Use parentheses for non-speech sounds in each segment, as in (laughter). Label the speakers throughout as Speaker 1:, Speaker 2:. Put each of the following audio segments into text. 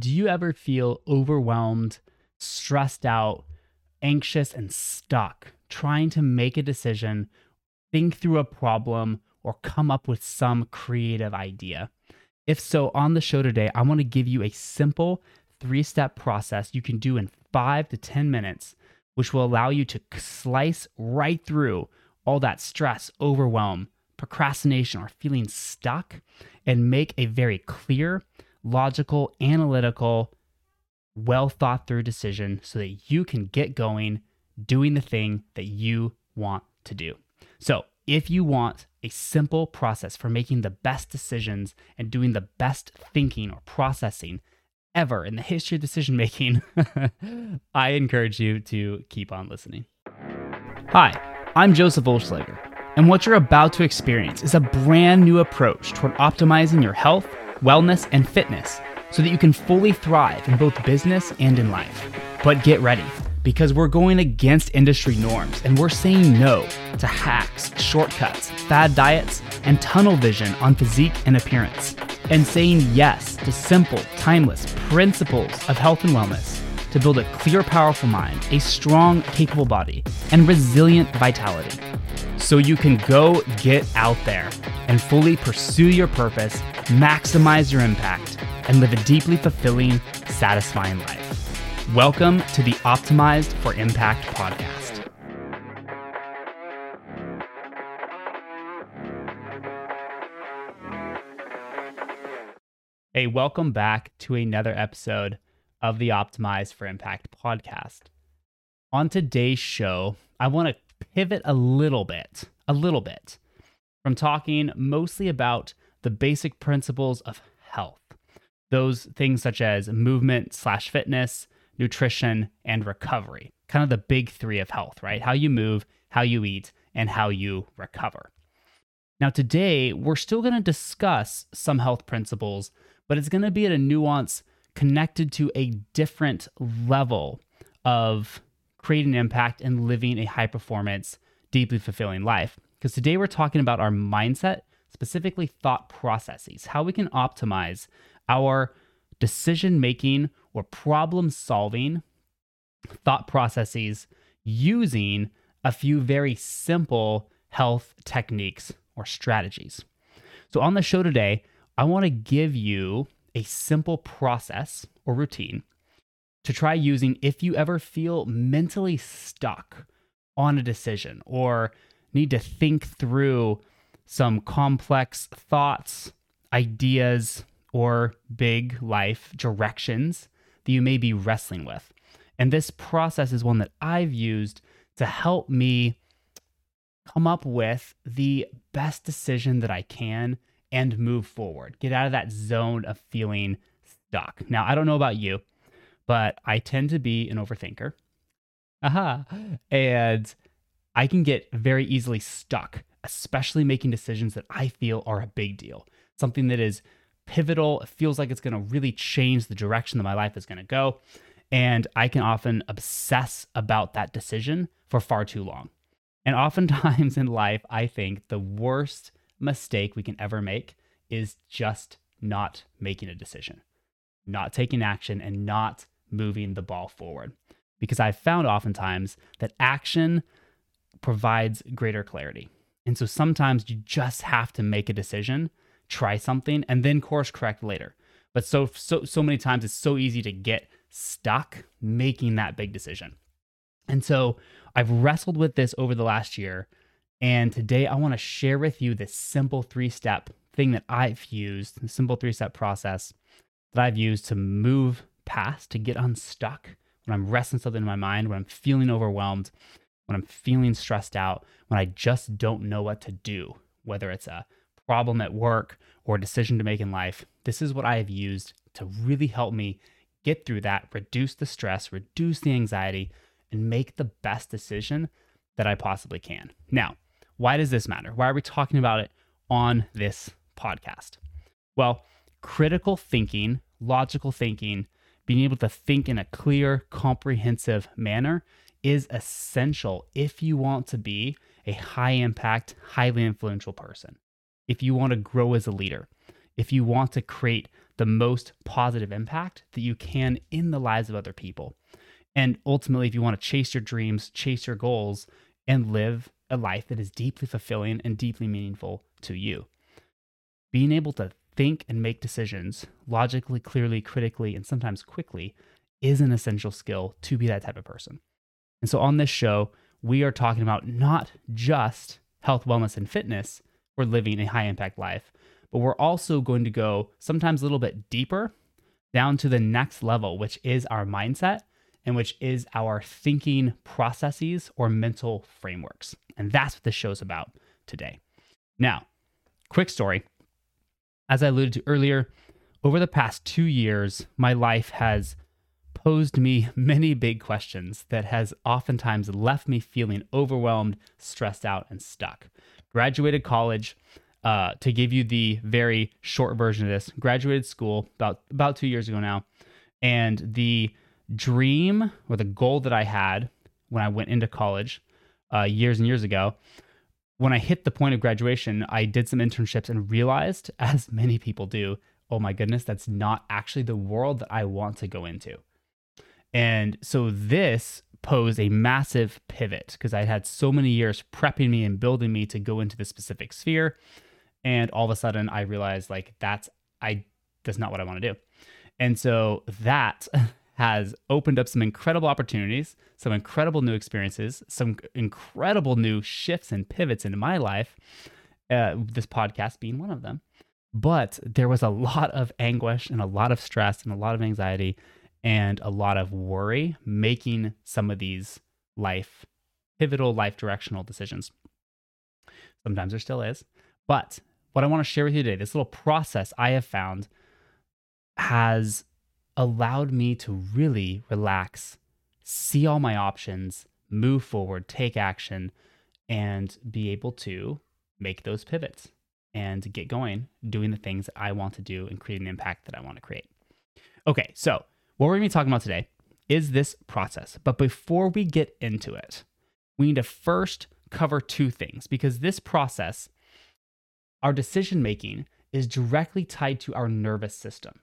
Speaker 1: Do you ever feel overwhelmed, stressed out, anxious, and stuck trying to make a decision, think through a problem, or come up with some creative idea? If so, on the show today, I want to give you a simple three step process you can do in five to 10 minutes, which will allow you to slice right through all that stress, overwhelm, procrastination, or feeling stuck and make a very clear, logical, analytical, well thought through decision so that you can get going doing the thing that you want to do. So, if you want a simple process for making the best decisions and doing the best thinking or processing ever in the history of decision making, (laughs) I encourage you to keep on listening. Hi, I'm Joseph Olschlager, and what you're about to experience is a brand new approach toward optimizing your health, wellness, and fitness so that you can fully thrive in both business and in life. But get ready because we're going against industry norms and we're saying no to hacks, shortcuts, fad diets, and tunnel vision on physique and appearance, and saying yes to simple, timeless principles of health and wellness to build a clear, powerful mind, a strong, capable body, and resilient vitality. So you can go get out there and fully pursue your purpose, maximize your impact, and live a deeply fulfilling, satisfying life. Welcome to the Optimized for Impact podcast. Hey, welcome back to another episode of the Optimized for Impact podcast. On today's show, I want to pivot a little bit, a little bit from talking mostly about the basic principles of health, those things such as movement slash fitness, nutrition, and recovery. Kind of the big three of health, right? How you move, how you eat, and how you recover. Now, today, we're still going to discuss some health principles, but it's going to be at a nuance connected to a different level of creating impact and living a high performance, deeply fulfilling life. Because today we're talking about our mindset, specifically thought processes, how we can optimize our decision making or problem solving thought processes using a few very simple health techniques or strategies. So, on the show today, I want to give you a simple process or routine to try using if you ever feel mentally stuck on a decision or need to think through some complex thoughts, ideas, or big life directions that you may be wrestling with. And this process is one that I've used to help me come up with the best decision that I can and move forward. Get out of that zone of feeling stuck. Now, I don't know about you, but I tend to be an overthinker. Aha. And I can get very easily stuck, especially making decisions that I feel are a big deal. Something that is pivotal. It feels like it's going to really change the direction that my life is going to go. And I can often obsess about that decision for far too long. And oftentimes (laughs) in life, I think the worst mistake we can ever make is just not making a decision, not taking action, and not moving the ball forward. Because I've found oftentimes that action provides greater clarity. And so sometimes you just have to make a decision try something and then course correct later. But so so so many times it's so easy to get stuck making that big decision. And so I've wrestled with this over the last year and today I want to share with you this simple three-step thing that I've used, the simple three-step process that I've used to move past, to get unstuck when I'm wrestling something in my mind, when I'm feeling overwhelmed, when I'm feeling stressed out, when I just don't know what to do, whether it's a problem at work or a decision to make in life, this is what I have used to really help me get through that, reduce the stress, reduce the anxiety, and make the best decision that I possibly can. Now, why does this matter? Why are we talking about it on this podcast? Well, critical thinking, logical thinking, being able to think in a clear, comprehensive manner is essential if you want to be a high impact, highly influential person if you want to grow as a leader, if you want to create the most positive impact that you can in the lives of other people. And ultimately, if you want to chase your dreams, chase your goals, and live a life that is deeply fulfilling and deeply meaningful to you, being able to think and make decisions logically, clearly, critically, and sometimes quickly is an essential skill to be that type of person. And so on this show, we are talking about not just health, wellness, and fitness for living a high impact life, but we're also going to go sometimes a little bit deeper down to the next level, which is our mindset and which is our thinking processes or mental frameworks. And that's what this show's about today. Now, quick story. As I alluded to earlier, over the past two years, my life has posed me (laughs) many big questions that has oftentimes left me feeling overwhelmed, stressed out, and stuck. Graduated college, uh, to give you the very short version of this, graduated school about about two years ago now, and the dream or the goal that I had when I went into college uh, years and years ago. When I hit the point of graduation, I did some internships and realized, (laughs) as many people do, oh my goodness, that's not actually the world that I want to go into. And so this posed a massive pivot because I had so many years prepping me and building me to go into the specific sphere. And all of a sudden I realized like that's I that's not what I want to do. And so that (laughs) has opened up some incredible opportunities, some incredible new experiences, some incredible new shifts and pivots into my life. Uh, this podcast being one of them. But there was a lot of anguish and a lot of stress and a lot of anxiety and a lot of worry making some of these life pivotal life directional decisions. Sometimes there still is. But what I want to share with you today, this little process I have found has allowed me to really relax, see all my options, move forward, take action, and be able to make those pivots and get going doing the things that I want to do and create an impact that I want to create. Okay, so what we're going to be talking about today is this process. But before we get into it, we need to first cover two things because this process, our decision making, is directly tied to our nervous system.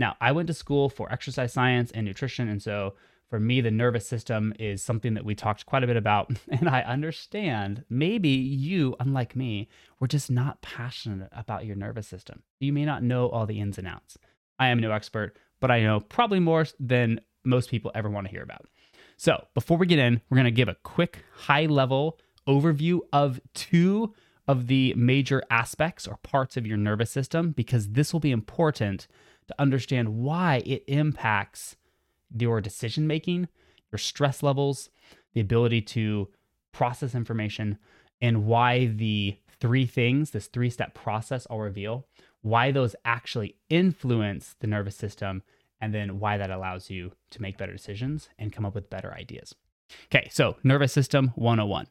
Speaker 1: Now, I went to school for exercise science and nutrition. And so for me, the nervous system is something that we talked quite a bit about. (laughs) And I understand maybe you, unlike me, were just not passionate about your nervous system. You may not know all the ins and outs. I am no expert, but I know probably more than most people ever want to hear about. So, before we get in, we're going to give a quick high level overview of two of the major aspects or parts of your nervous system because this will be important to understand why it impacts your decision making, your stress levels, the ability to process information, and why the three things, this three step process I'll reveal, why those actually influence the nervous system, and then why that allows you to make better decisions and come up with better ideas. Okay, so nervous system 101.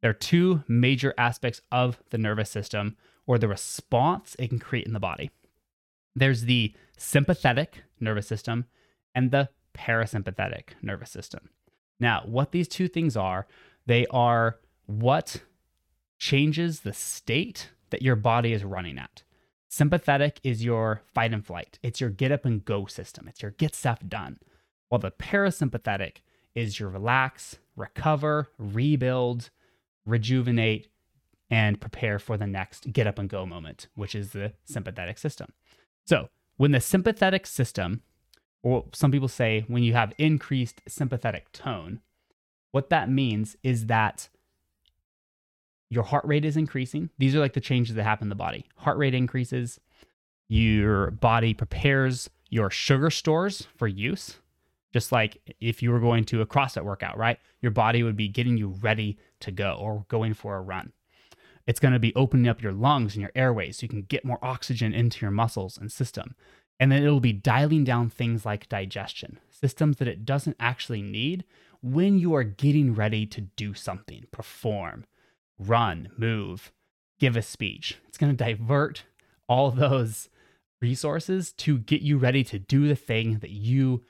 Speaker 1: There are two major aspects of the nervous system or the response it can create in the body. There's the sympathetic nervous system and the parasympathetic nervous system. Now, what these two things are, they are what changes the state that your body is running at. Sympathetic is your fight and flight. It's your get up and go system. It's your get stuff done. While the parasympathetic is your relax, recover, rebuild, rejuvenate, and prepare for the next get up and go moment, which is the sympathetic system. So, when the sympathetic system, or some people say when you have increased sympathetic tone, what that means is that your heart rate is increasing. These are like the changes that happen in the body. Heart rate increases, your body prepares your sugar stores for use. Just like if you were going to a CrossFit workout, right? Your body would be getting you ready to go or going for a run. It's going to be opening up your lungs and your airways so you can get more oxygen into your muscles and system. And then it'll be dialing down things like digestion, systems that it doesn't actually need when you are getting ready to do something, perform, run, move, give a speech. It's going to divert all those resources to get you ready to do the thing that you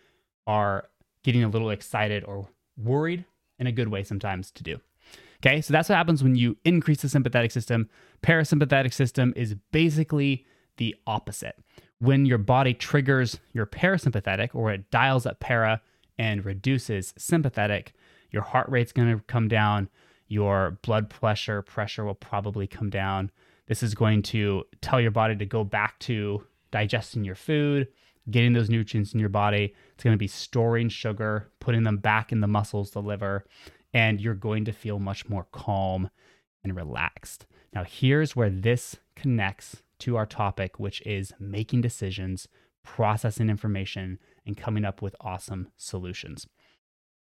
Speaker 1: are getting a little excited or worried in a good way sometimes to do. Okay, so that's what happens when you increase the sympathetic system. Parasympathetic system is basically the opposite. when your body triggers your parasympathetic or it dials up para and reduces sympathetic, your heart rate's going to come down, your blood pressure pressure will probably come down. This is going to tell your body to go back to digesting your food, getting those nutrients in your body. It's going to be storing sugar, putting them back in the muscles, the liver, and you're going to feel much more calm and relaxed. Now, here's where this connects to our topic, which is making decisions, processing information, and coming up with awesome solutions.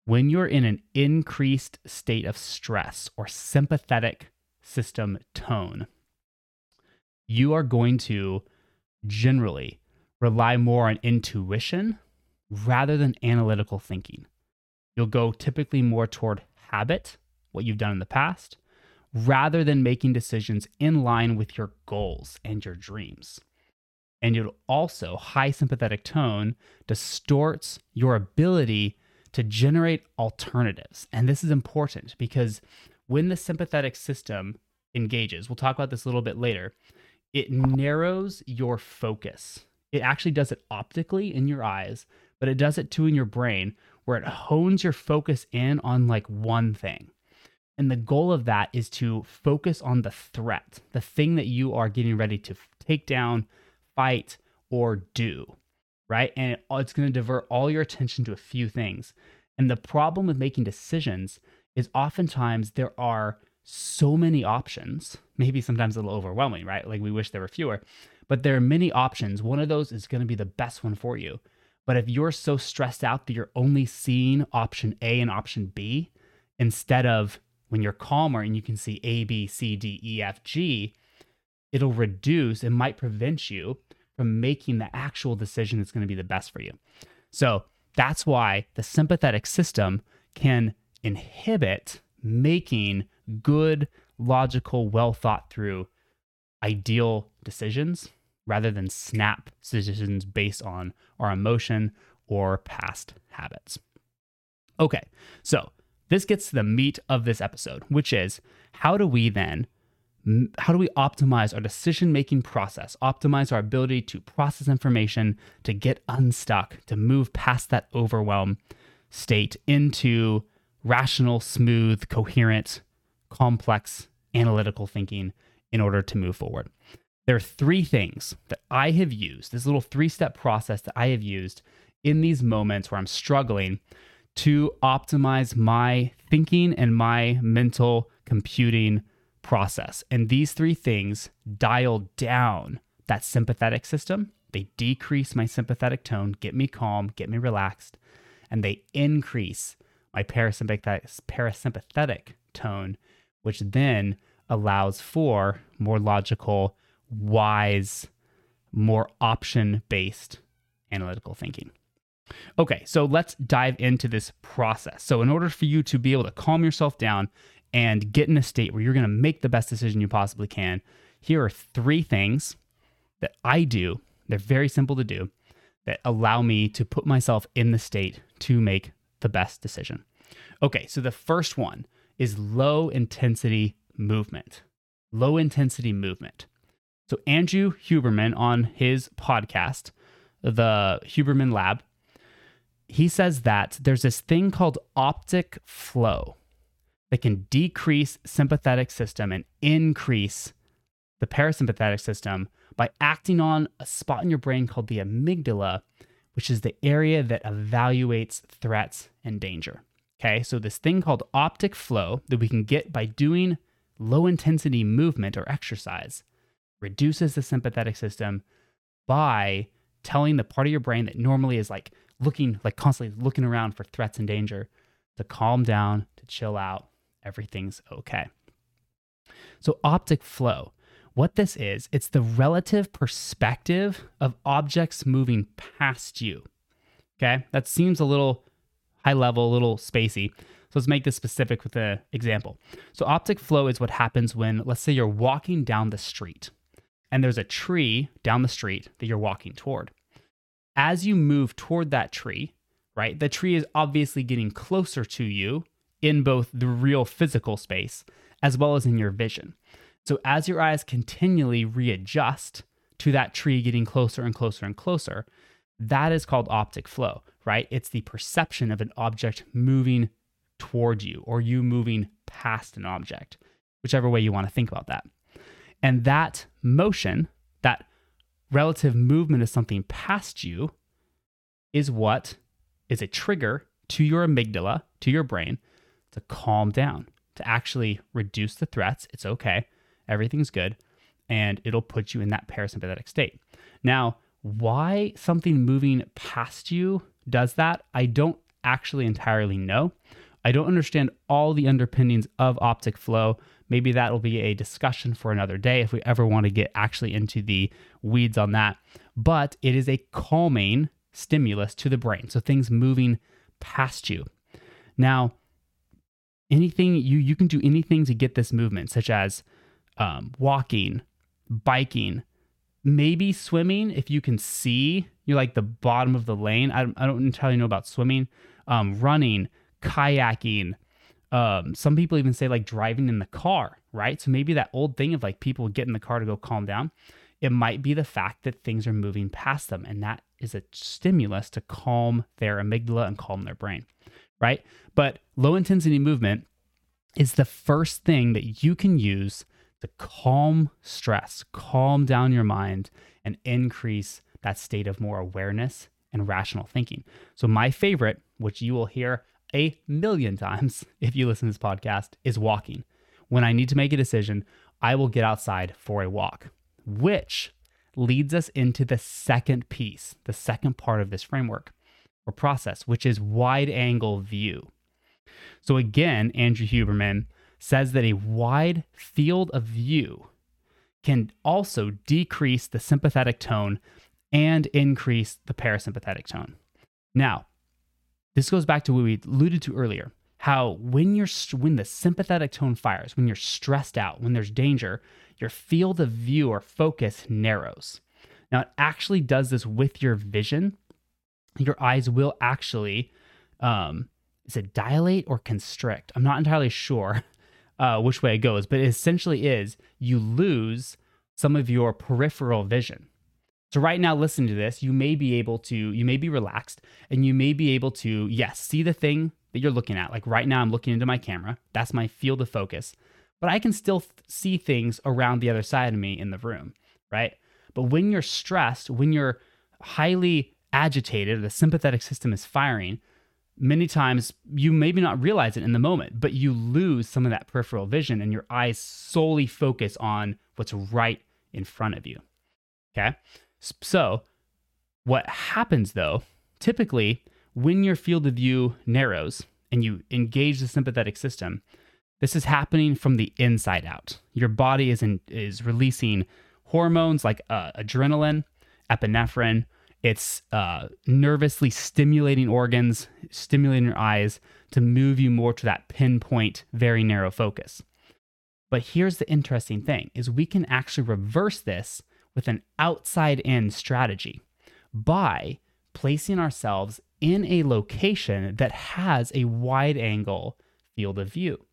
Speaker 1: When you're in an increased state of stress or sympathetic system tone, you are going to generally rely more on intuition rather than analytical thinking. You'll go typically more toward habit, what you've done in the past, rather than making decisions in line with your goals and your dreams. And you'll also, high sympathetic tone distorts your ability to generate alternatives. And this is important because when the sympathetic system engages, we'll talk about this a little bit later, it narrows your focus. It actually does it optically in your eyes, but it does it too in your brain where it hones your focus in on like one thing. And the goal of that is to focus on the threat, the thing that you are getting ready to take down, fight, or do, right? And it's going to divert all your attention to a few things. And the problem with making decisions is oftentimes there are so many options, maybe sometimes a little overwhelming, right? Like we wish there were fewer, but there are many options. One of those is going to be the best one for you. But if you're so stressed out that you're only seeing option A and option B, instead of when you're calmer and you can see A, B, C, D, E, F, G, it'll reduce, it might prevent you from making the actual decision that's going to be the best for you. So that's why the sympathetic system can inhibit making good, logical, well thought through, ideal decisions rather than snap decisions based on our emotion or past habits. Okay, so this gets to the meat of this episode, which is how do we then how do we optimize our decision making process, optimize our ability to process information, to get unstuck, to move past that overwhelm state into rational, smooth, coherent, complex, analytical thinking in order to move forward? There are three things that I have used, this little three step process that I have used in these moments where I'm struggling to optimize my thinking and my mental computing process. And these three things dial down that sympathetic system. They decrease my sympathetic tone, get me calm, get me relaxed, and they increase my parasympathetic, parasympathetic tone, which then allows for more logical, wise, more option based analytical thinking. Okay, so let's dive into this process. So, in order for you to be able to calm yourself down and get in a state where you're going to make the best decision you possibly can, here are three things that I do. They're very simple to do that allow me to put myself in the state to make the best decision. Okay, so the first one is low intensity movement. Low intensity movement. So, Andrew Huberman on his podcast, the Huberman Lab, he says that there's this thing called optic flow that can decrease sympathetic system and increase the parasympathetic system by acting on a spot in your brain called the amygdala, which is the area that evaluates threats and danger. Okay, so this thing called optic flow that we can get by doing low intensity movement or exercise reduces the sympathetic system by telling the part of your brain that normally is like looking like constantly looking around for threats and danger to calm down, to chill out. Everything's okay. So, optic flow, what this is, it's the relative perspective of objects moving past you. Okay, that seems a little high level, a little spacey. So let's make this specific with an example. So, optic flow is what happens when, let's say, you're walking down the street and there's a tree down the street that you're walking toward as you move toward that tree, right, the tree is obviously getting closer to you in both the real physical space as well as in your vision. So as your eyes continually readjust to that tree getting closer and closer and closer. That is called optic flow, right? It's the perception of an object moving toward you or you moving past an object, whichever way you want to think about that. And that motion, that relative movement of something past you, is what is a trigger to your amygdala, to your brain, to calm down, to actually reduce the threats. It's okay. Everything's good. And it'll put you in that parasympathetic state. Now, why something moving past you does that, I don't actually entirely know. I don't understand all the underpinnings of optic flow. Maybe that will be a discussion for another day if we ever want to get actually into the weeds on that. But it is a calming stimulus to the brain. So things moving past you. Now, anything you you can do anything to get this movement, such as um, walking, biking, maybe swimming if you can see you're like the bottom of the lane. I, I don't entirely know about swimming, um, running, kayaking. Um, some people even say like driving in the car, right? So maybe that old thing of like people get in the car to go calm down. It might be the fact that things are moving past them, and that is a stimulus to calm their amygdala and calm their brain, right? But low intensity movement is the first thing that you can use to calm stress, calm down your mind, and increase that state of more awareness and rational thinking. So, my favorite, which you will hear a million times (laughs) if you listen to this podcast, is walking. When I need to make a decision, I will get outside for a walk, which leads us into the second piece, the second part of this framework or process, which is wide angle view. So, again, Andrew Huberman says that a wide field of view can also decrease the sympathetic tone and increase the parasympathetic tone. Now, this goes back to what we alluded to earlier how when you're when the sympathetic tone fires when you're stressed out when there's danger your field of view or focus narrows. Now it actually does this with your vision. Your eyes will actually um is it dilate or constrict? I'm not entirely sure (laughs) uh, which way it goes, but it essentially is you lose some of your peripheral vision. So right now, listening to this, you may be able to, you may be relaxed and you may be able to, yes, see the thing that you're looking at. Like right now, I'm looking into my camera. That's my field of focus. But I can still th- see things around the other side of me in the room, right? But when you're stressed, when you're highly agitated, the sympathetic system is firing, many times you maybe not realize it in the moment, but you lose some of that peripheral vision and your eyes solely focus on what's right in front of you. Okay. So, what happens though, typically, when your field of view narrows and you engage the sympathetic system, this is happening from the inside out. Your body is in, is releasing hormones like uh, adrenaline, epinephrine, it's uh, nervously stimulating organs, stimulating your eyes to move you more to that pinpoint, very narrow focus. But here's the interesting thing is we can actually reverse this with an outside in strategy by placing ourselves in a location that has a wide angle field of view.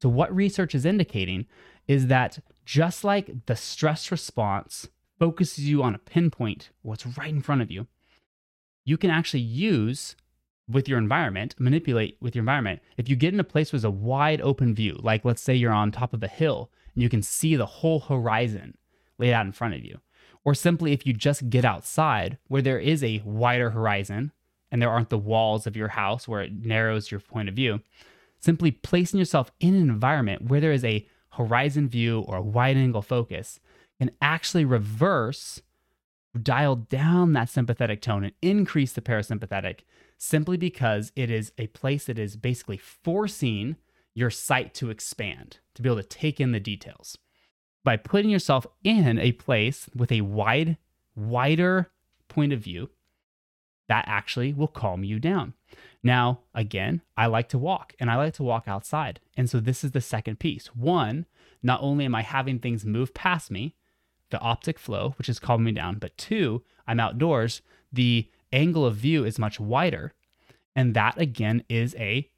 Speaker 1: So, what research is indicating is that just like the stress response focuses you on a pinpoint, what's right in front of you, you can actually use with your environment, manipulate with your environment. If you get in a place with a wide open view, like let's say you're on top of a hill and you can see the whole horizon laid out in front of you, or simply if you just get outside where there is a wider horizon and there aren't the walls of your house where it narrows your point of view, simply placing yourself in an environment where there is a horizon view or a wide angle focus can actually reverse, dial down that sympathetic tone and increase the parasympathetic simply because it is a place that is basically forcing your sight to expand, to be able to take in the details. By putting yourself in a place with a wide, wider point of view, that actually will calm you down. Now, again, I like to walk and I like to walk outside. And so this is the second piece. One, not only am I having things move past me, the optic flow, which is calming me down. But two, I'm outdoors. The angle of view is much wider. And that again is a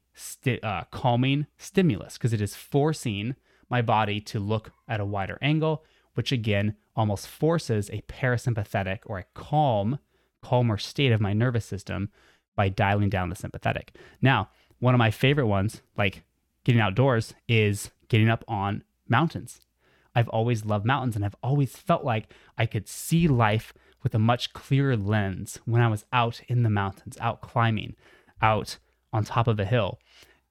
Speaker 1: uh, calming stimulus because it is forcing my body to look at a wider angle, which again almost forces a parasympathetic or a calm, calmer state of my nervous system by dialing down the sympathetic. Now, one of my favorite ones, like getting outdoors, is getting up on mountains. I've always loved mountains and I've always felt like I could see life with a much clearer lens when I was out in the mountains, out climbing, out on top of a hill.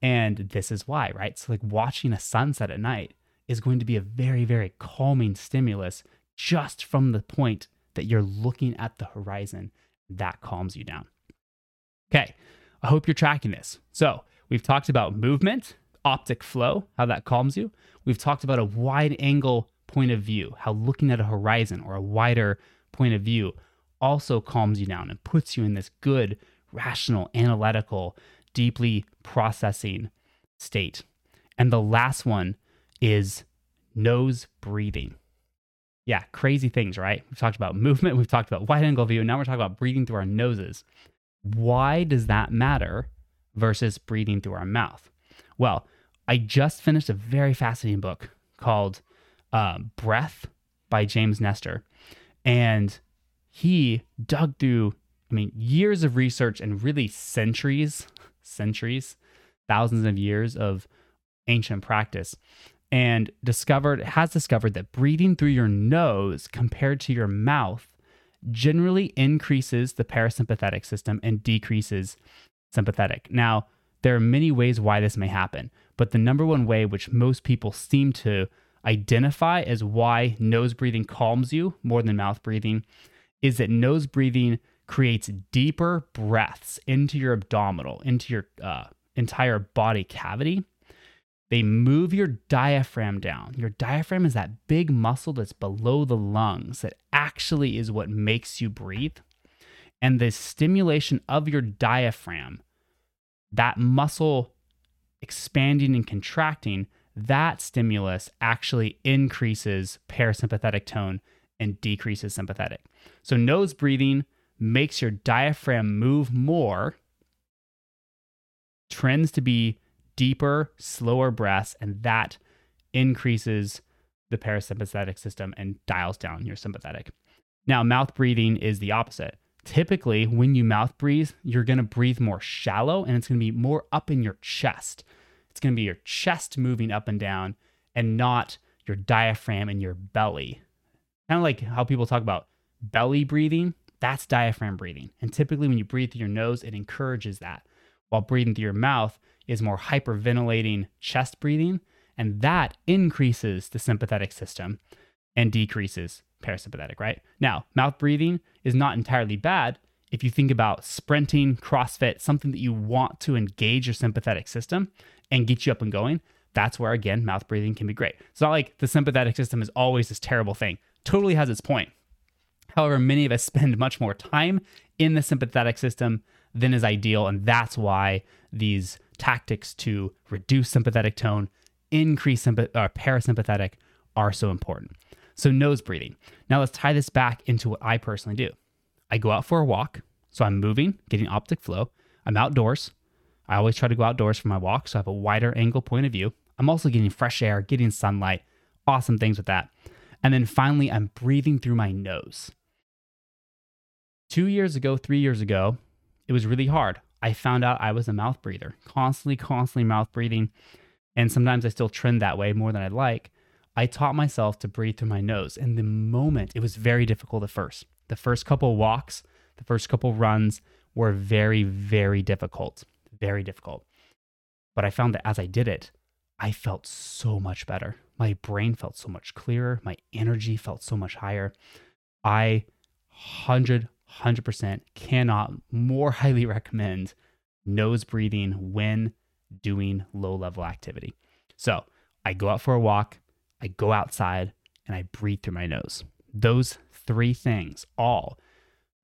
Speaker 1: And this is why, right? So, like watching a sunset at night is going to be a very, very calming stimulus just from the point that you're looking at the horizon. That calms you down. Okay, I hope you're tracking this. So, we've talked about movement, optic flow, how that calms you. We've talked about a wide angle point of view, how looking at a horizon or a wider point of view also calms you down and puts you in this good, rational, analytical, deeply processing state. And the last one is nose breathing. Yeah, crazy things, right? We've talked about (laughs) movement, we've talked about wide angle view, now we're talking about breathing through our noses. Why does that matter versus breathing through our mouth? Well, I just finished a very fascinating book called uh, Breath by James Nestor. And he dug through, I mean, years of research and really centuries, centuries, thousands of years of ancient practice and discovered has discovered that breathing through your nose compared to your mouth generally increases the parasympathetic system and decreases sympathetic. Now, there are many ways why this may happen, but the number one way which most people seem to identify as why nose breathing calms you more than mouth breathing is that nose breathing creates deeper breaths into your abdominal, into your uh, entire body cavity. They move your diaphragm down. Your diaphragm is that big muscle that's below the lungs that actually is what makes you breathe. And the stimulation of your diaphragm, that muscle expanding and contracting, that stimulus actually increases parasympathetic tone and decreases sympathetic. So, nose breathing makes your diaphragm move more, trends to be deeper, slower breaths, and that increases the parasympathetic system and dials down your sympathetic. Now, mouth breathing is the opposite. Typically, when you mouth breathe, you're going to breathe more shallow and it's going to be more up in your chest. It's going to be your chest moving up and down and not your diaphragm and your belly. Kind of like how people talk about belly breathing, that's diaphragm breathing. And typically, when you breathe through your nose, it encourages that. While breathing through your mouth is more hyperventilating chest breathing, and that increases the sympathetic system and decreases parasympathetic, right? Now, mouth breathing is not entirely bad if you think about sprinting, CrossFit, something that you want to engage your sympathetic system and get you up and going. That's where, again, mouth breathing can be great. It's not like the sympathetic system is always this terrible thing, totally has its point. However, many of us (laughs) spend much more time in the sympathetic system than is ideal. And that's why these tactics to reduce sympathetic tone, increase sympath- uh, parasympathetic are so important. So, nose breathing. Now, let's tie this back into what I personally do. I go out for a walk. So, I'm moving, getting optic flow. I'm outdoors. I always try to go outdoors for my walk. So, I have a wider angle point of view. I'm also getting fresh air, getting sunlight, awesome things with that. And then finally, I'm breathing through my nose. Two years ago, three years ago, it was really hard. I found out I was a mouth breather, constantly, constantly mouth breathing. And sometimes I still trend that way more than I'd like. I taught myself to breathe through my nose. And the moment, it was very difficult at first. The first couple walks, the first couple runs were very, very difficult. Very difficult. But I found that as I did it, I felt so much better. My brain felt so much clearer. My energy felt so much higher. I 100, 100% cannot more highly recommend nose breathing when doing low level activity. So I go out for a walk, I go outside, and I breathe through my nose. Those three things all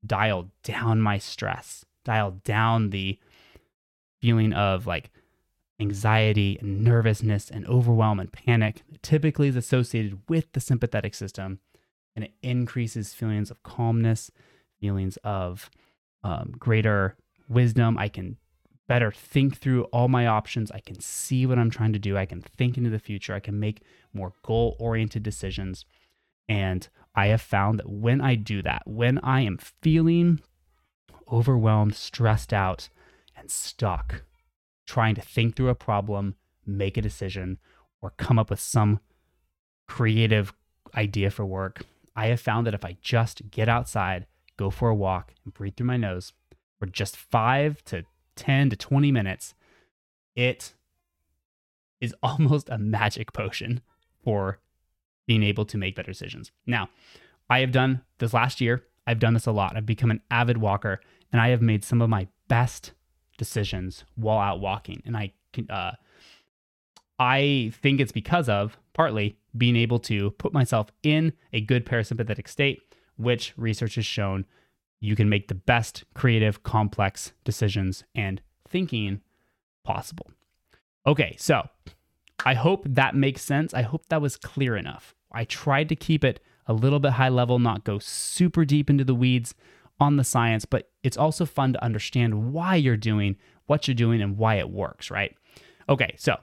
Speaker 1: dial down my stress, dial down the feeling of like anxiety and nervousness and overwhelm and panic that typically is associated with the sympathetic system. And it increases feelings of calmness, feelings of um, greater wisdom. I can better think through all my options. I can see what I'm trying to do. I can think into the future. I can make more goal oriented decisions. And I have found that when I do that, when I am feeling overwhelmed, stressed out, and stuck, trying to think through a problem, make a decision, or come up with some creative idea for work, I have found that if I just get outside, go for a walk, and breathe through my nose for just five to 10 to 20 minutes, it is (laughs) almost a magic potion for being able to make better decisions. Now, I have done this last year, I've done this a lot. I've become an avid walker and I have made some of my best decisions while out walking. And I can, uh, I think it's because of partly being able to put myself in a good parasympathetic state, which research has shown you can make the best creative, complex decisions and thinking possible. Okay, so I hope that makes sense. I hope that was clear enough. I tried to keep it a little bit high level, not go super deep into the weeds on the science, but it's also fun to understand why you're doing what you're doing and why it works, right? Okay, so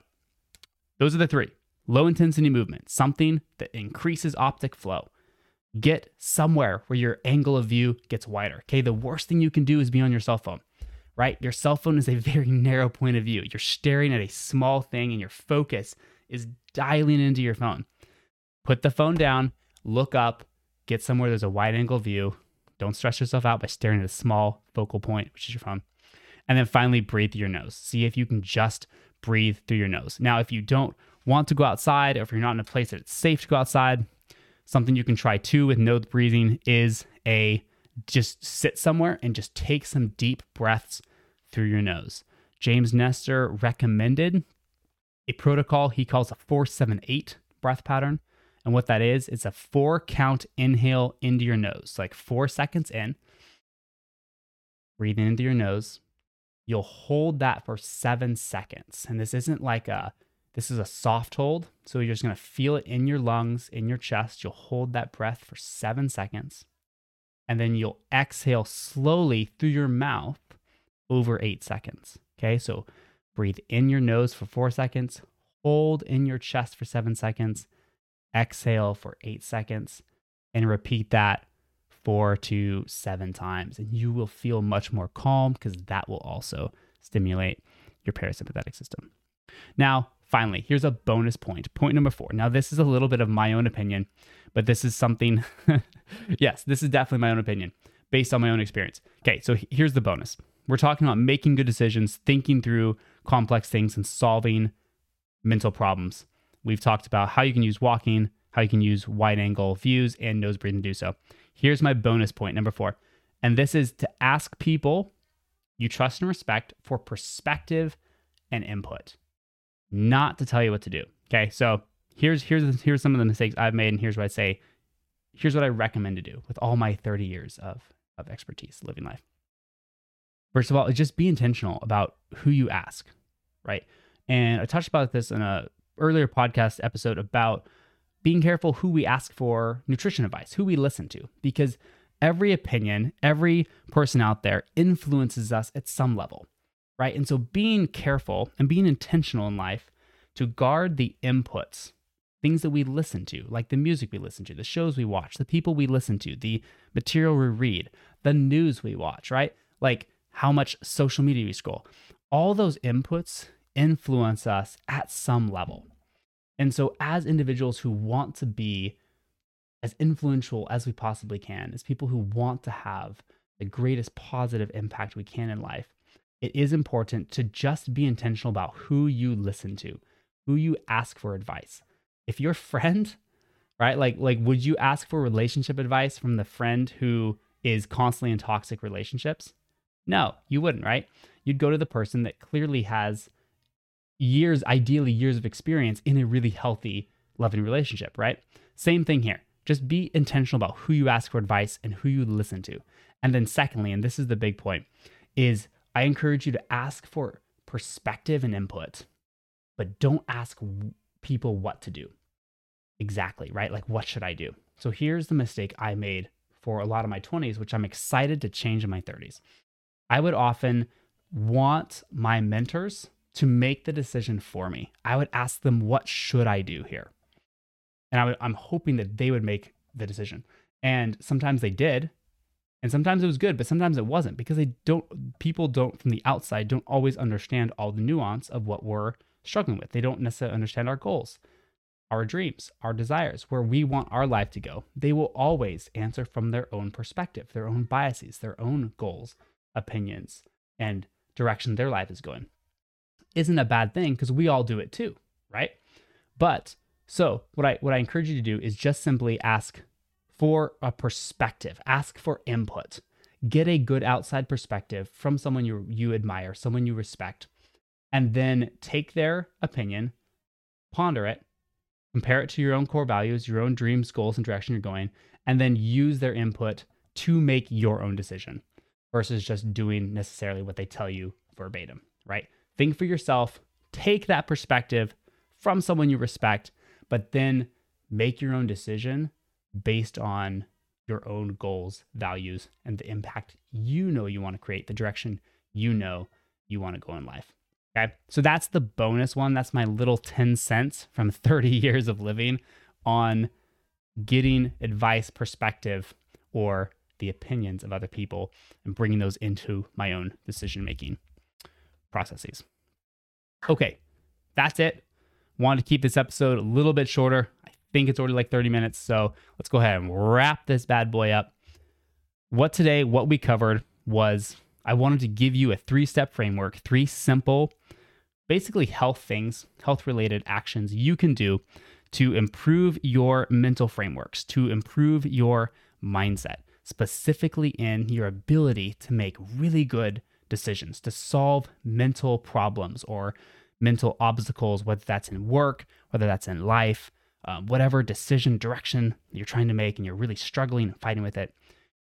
Speaker 1: those are the three low intensity movement, something that increases optic flow. Get somewhere where your angle of view gets wider. Okay, the worst thing you can do is be on your cell phone, right? Your cell phone is a very (laughs) narrow point of view. You're staring at a small thing and your focus is dialing into your phone. Put the phone down, look up, get somewhere there's a wide angle view. Don't stress yourself out by staring at a small focal point, which is your phone. And then finally, breathe through your nose. See if you can just breathe through your nose. Now, if you don't want to go outside, or if you're not in a place that it's safe to go outside, something you can try too with nose breathing is a just sit somewhere and just take some deep breaths through your nose. James Nestor recommended a protocol he calls a 478 breath pattern. And what that is, it's a four count inhale into your nose, like four seconds in, breathing into your nose. You'll hold that for seven seconds. And this isn't like a, this is a soft hold. So you're just gonna feel it in your lungs, in your chest. You'll hold that breath for seven seconds. And then you'll exhale slowly through your mouth over eight seconds. Okay. So breathe in your nose for four seconds, hold in your chest for seven seconds exhale for eight seconds, and repeat that four to seven times. And you will feel much more calm because that will also stimulate your parasympathetic system. Now, finally, here's a bonus point. Point number four. Now, this is a little bit of my own opinion, but this is something, (laughs) yes, this is definitely my own opinion based on my own experience. Okay, so here's the bonus. We're talking about making good decisions, thinking through complex things, and solving mental problems. We've talked about how you can use walking, how you can use wide angle views, and nose breathing to do so. Here's my bonus point, number four. And this is to ask people you trust and respect for perspective and input, not to tell you what to do. Okay, so here's here's here's some of the mistakes I've made, and here's what I say. Here's what I recommend to do with all my 30 years of of expertise living life. First of all, just be intentional about who you ask, right? And I touched about this in a earlier podcast episode about being careful who we ask for nutrition advice, who we listen to, because every opinion, every person out there influences us at some level, right? And so being careful and being intentional in life to guard the inputs, things that we listen to, like the music we listen to, the shows we watch, the people we listen to, the material we read, the news we watch, right? Like how much social media we scroll. All those inputs influence us at some level. And so, as individuals who want to be as influential as we possibly can, as people who want to have the greatest positive impact we can in life, it is important to just be intentional about who you listen to, who you ask for advice. If your friend, (laughs) right, like like would you ask for relationship advice from the friend who is constantly in toxic relationships? No, you wouldn't, right? You'd go to the person that clearly has years, ideally years of experience in a really healthy, loving relationship, right? Same thing here. Just be intentional about who you ask for advice and who you listen to. And then, secondly, and this is the big point, is I encourage you to ask for perspective and input, but don't ask people what to do exactly, right? Like, what should I do? So, here's the mistake I made for a lot of my 20s, which I'm excited to change in my 30s. I would often want my mentors to make the decision for me. I would ask them, what should I do here? And I am hoping that they would make the decision. And sometimes they did, and sometimes it was good, but sometimes it wasn't because they don't people don't from the outside don't always understand all the nuance of what we're struggling with. They don't necessarily understand our goals, our dreams, our desires, where we want our life to go. They will always answer from their own perspective, their own biases, their own goals, opinions, and direction their life is going. Isn't a bad thing because we all do it too, right? But so what I what I encourage you to do is just simply ask for a perspective, ask for input. Get a good outside perspective from someone you you admire, someone you respect, and then take their opinion, ponder it, compare it to your own core values, your own dreams, goals, and direction you're going, and then use their input to make your own decision versus just doing necessarily what they tell you verbatim, right? Think for yourself, take that perspective from someone you respect, but then make your own decision based on your own goals, values, and the impact you know you want to create, the direction you know you want to go in life. Okay. So that's the bonus one. That's my little 10 cents from (laughs) 30 years of living on getting advice, perspective, or the opinions of other people and bringing those into my own decision making processes. Okay. That's it. Wanted to keep this episode a little bit shorter. Think it's already like 30 minutes. So let's go ahead and wrap this bad boy up. What today, what we covered was I wanted to give you a three step framework, three simple, basically health things, health related actions you can do to improve your mental frameworks, to improve your mindset, specifically in your ability to make really good decisions, to solve mental problems or mental obstacles, whether that's in work, whether that's in life, um, whatever decision direction you're trying to make and you're really struggling and fighting with it,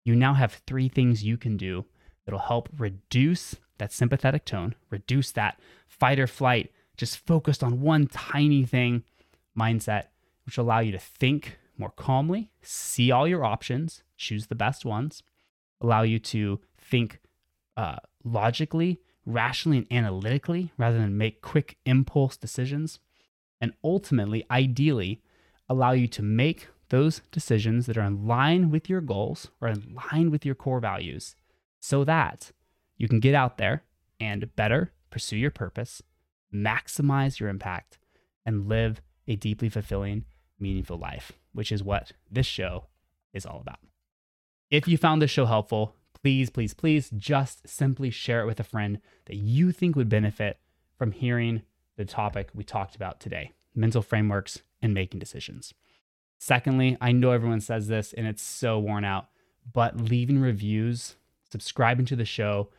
Speaker 1: you now have three things you can do that'll help reduce that sympathetic tone, reduce that fight or flight, just focused on one tiny thing mindset, which will allow you to think more calmly, see all your options, choose the best ones, allow you to think uh, logically, rationally, and analytically rather than make quick impulse decisions, and ultimately, ideally, allow you to make those decisions that are in line with your goals or in line with your core values so that you can get out there and better pursue your purpose, maximize your impact, and live a deeply fulfilling, meaningful life, which is what this show is all about. If you found this show helpful, please, please, please just simply share it with a friend that you think would benefit from hearing the topic we talked about today mental frameworks and making decisions. Secondly, I know everyone says this and it's so worn out, but leaving reviews, subscribing to the show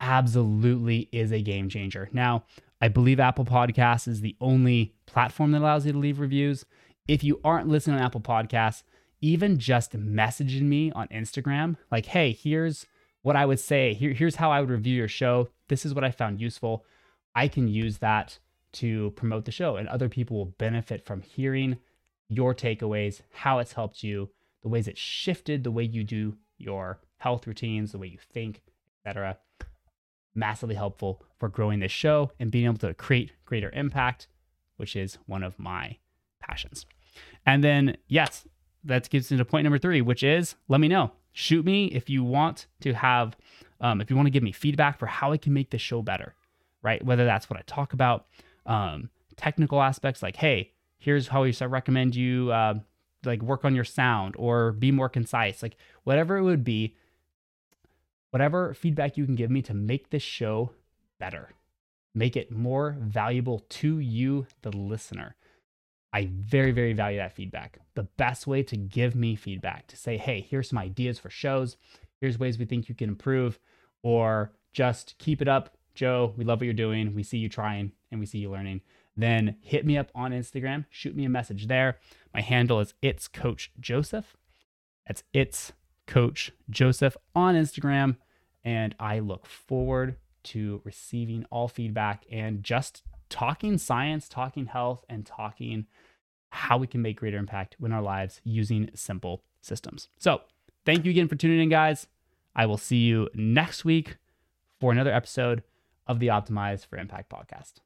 Speaker 1: absolutely is a game changer. Now, I believe Apple Podcasts is the only platform that allows you to leave reviews. If you aren't listening on Apple Podcasts, even just messaging me on Instagram, like, hey, here's what I would say. Here, here's how I would review your show. This is what I found useful. I can use that to promote the show, and other people will benefit from hearing your takeaways, how it's helped you, the ways it shifted the way you do your health routines, the way you think, etc. Massively helpful for growing this show and being able to create greater impact, which is one of my passions. And then, yes, that gets into point number three, which is let me know. Shoot me if you want to have, um, if you want to give me feedback for how I can make the show better, right? Whether that's what I talk about, um, technical aspects like, hey, here's how we recommend you uh, like work on your sound or be more concise like whatever it would be whatever feedback you can give me to make this show better make it more valuable to you the listener. I very very value that feedback. The best way to give me feedback to say hey here's some ideas for shows here's ways we think you can improve or just keep it up joe we love what you're doing we see you trying and we see you learning then hit me up on Instagram, shoot me a message there. My handle is it's coach Joseph. That's it's coach Joseph on Instagram. And I look forward to receiving all feedback and just talking science, talking health, and talking how we can make greater impact in our lives using simple systems. So, thank you again for tuning in, guys. I will see you next week for another episode of the Optimize for Impact podcast.